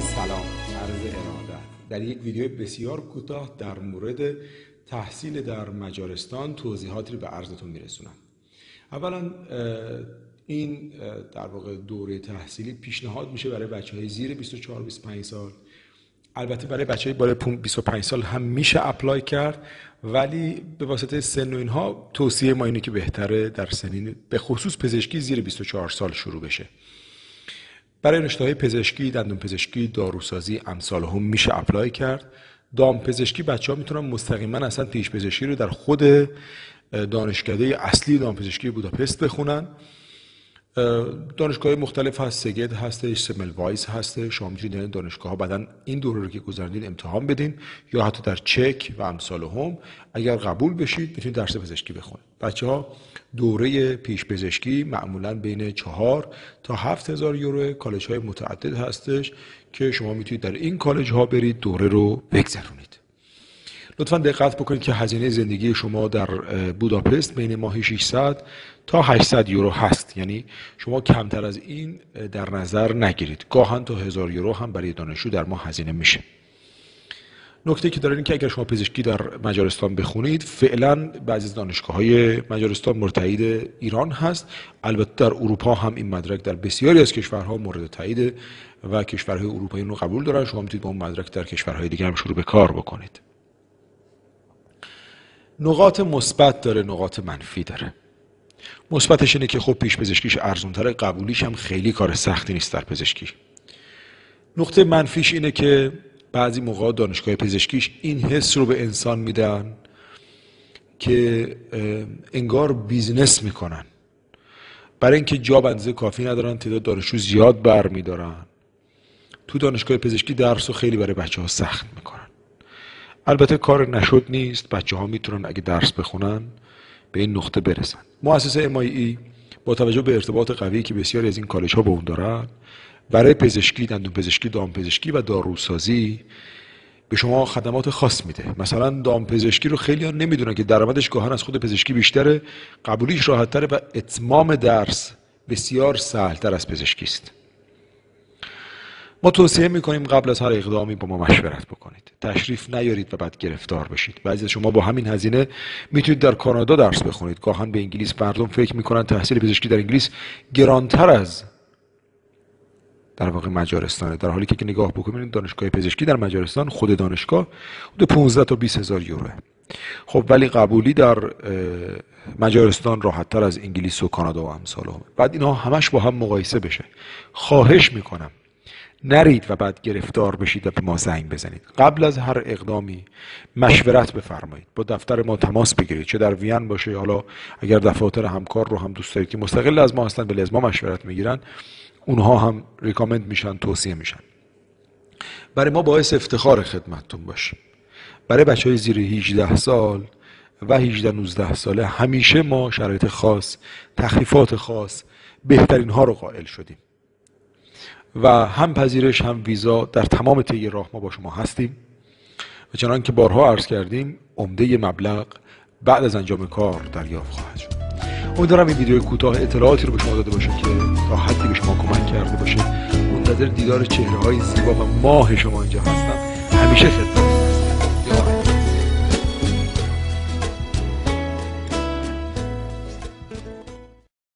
سلام عرض ارادت. در یک ویدیو بسیار کوتاه در مورد تحصیل در مجارستان توضیحاتی رو به عرضتون میرسونم. اولا این در واقع دوره تحصیلی پیشنهاد میشه برای بچه های زیر 24 25 سال. البته برای بچه های بالای 25 سال هم میشه اپلای کرد ولی به واسطه سن و اینها توصیه ما اینه که بهتره در سنین به خصوص پزشکی زیر 24 سال شروع بشه. برای رشته های پزشکی، دندون پزشکی، داروسازی، امثالهم میشه apply کرد. دام پزشکی بچه ها می‌تونن مستقیما اصلا پیش پزشکی رو در خود دانشکده اصلی دام پزشکی بوداپست بخونن دانشگاه مختلف هست سگد هستش سملوایس هست. شما می‌تونید دانشگاه ها بعدا این دوره رو که گذراندین امتحان بدین یا حتی در چک و امثالهم. اگر قبول بشید می‌تونید درس پزشکی بخونید. بچه ها دوره پیش پزشکی معمولا بین چهار تا هفت هزار یورو کالج های متعدد هستش که شما می‌تونید در این کالج ها برید دوره رو بگذرونید. لطفا دقت بکنید که هزینه زندگی شما در بوداپست بین ماهی 600 تا 800 یورو هست. یعنی شما کمتر از این در نظر نگیرید. گاهن تا 1000 یورو هم برای دانشجو در ماه هزینه میشه. نکته که داره این که اگر شما پزشکی در مجارستان بخونید فعلا بعضی از دانشگاه های مجارستان مرتعید ایران هست. البته در اروپا هم این مدرک در بسیاری از کشورها مورد تایید و کشورهای اروپایی رو قبول دارن. شما می‌تونید با اون مدرک در کشورهای دیگه هم شروع به کار بکنید. نقاط مثبت داره نقاط منفی داره. مثبتش اینه که خب پیش پزشکیش ارزون تره قبولیش هم خیلی کار سختی نیست در پزشکی. نقطه منفیش اینه که بعضی موقع دانشگاه پزشکیش این حس رو به انسان میدن که انگار business می‌کنن. برای اینکه جا به اندازه کافی ندارن تعداد دانشجو زیاد بر میدارن تو دانشگاه پزشکی درس رو خیلی برای بچه ها سخت می‌کنن. البته کار نشد نیست بچه ها می‌تونن اگه درس بخونن به این نقطه برسن. مؤسسه امایی با توجه به ارتباط قوی که بسیاری از این کالج ها با اون دارن برای پزشکی دندون پزشکی دام پزشکی و داروسازی به شما خدمات خاص میده. مثلا دام پزشکی رو خیلی ها نمی‌دونن که درآمدش گاهن از خود پزشکی بیشتره قبولیش راحتتره و اتمام درس بسیار سهلتر از پزشکی است. ما توصیه می‌کنیم قبل از هر اقدامی با ما مشورت بکنید. تشریف نیارید و بعد گرفتار بشید. بعضی از شما با همین هزینه می‌تونید در کانادا درس بخونید. گاهن به انگلیس مردم فکر می‌کنن تحصیل پزشکی در انگلیس گرانتر از در واقع مجارستانه. در حالی که نگاه بکنید دانشگاه پزشکی در مجارستان خود دانشگاه حدود 15 تا 20 هزار یوروه. خب ولی قبولی در مجارستان راحت تر از انگلیس و کانادا و امثال. بعد اینها همش با هم مقایسه بشه. خواهش می‌کنم نرید و بعد گرفتار بشید و به ما زنگ بزنید. قبل از هر اقدامی مشورت بفرمایید. با دفتر ما تماس بگیرید. چه در وین باشه حالا اگر دفاتر همکار رو هم دوست دارید که مستقل از ما هستن به ما مشورت می‌گیرن اونها هم ریکامند میشن توصیه میشن. برای ما باعث افتخار خدمتتون باشیم برای بچه های زیر 18 سال و 18 19 ساله همیشه ما شرایط خاص تخفیفات خاص بهترین ها رو قائل شدیم. و هم پذیرش هم ویزا در تمام طی راه ما با شما هستیم. و چنان که بارها عرض کردیم عمده مبلغ بعد از انجام کار دریافت خواهد شد. امیدوارم این ویدیو کوتاه اطلاعاتی رو به شما داده باشه که تا حدی به شما کمک کرده باشه. منتظر دیدار چهره های زیبا و ماه شما اینجا هستم. همیشه خدمت.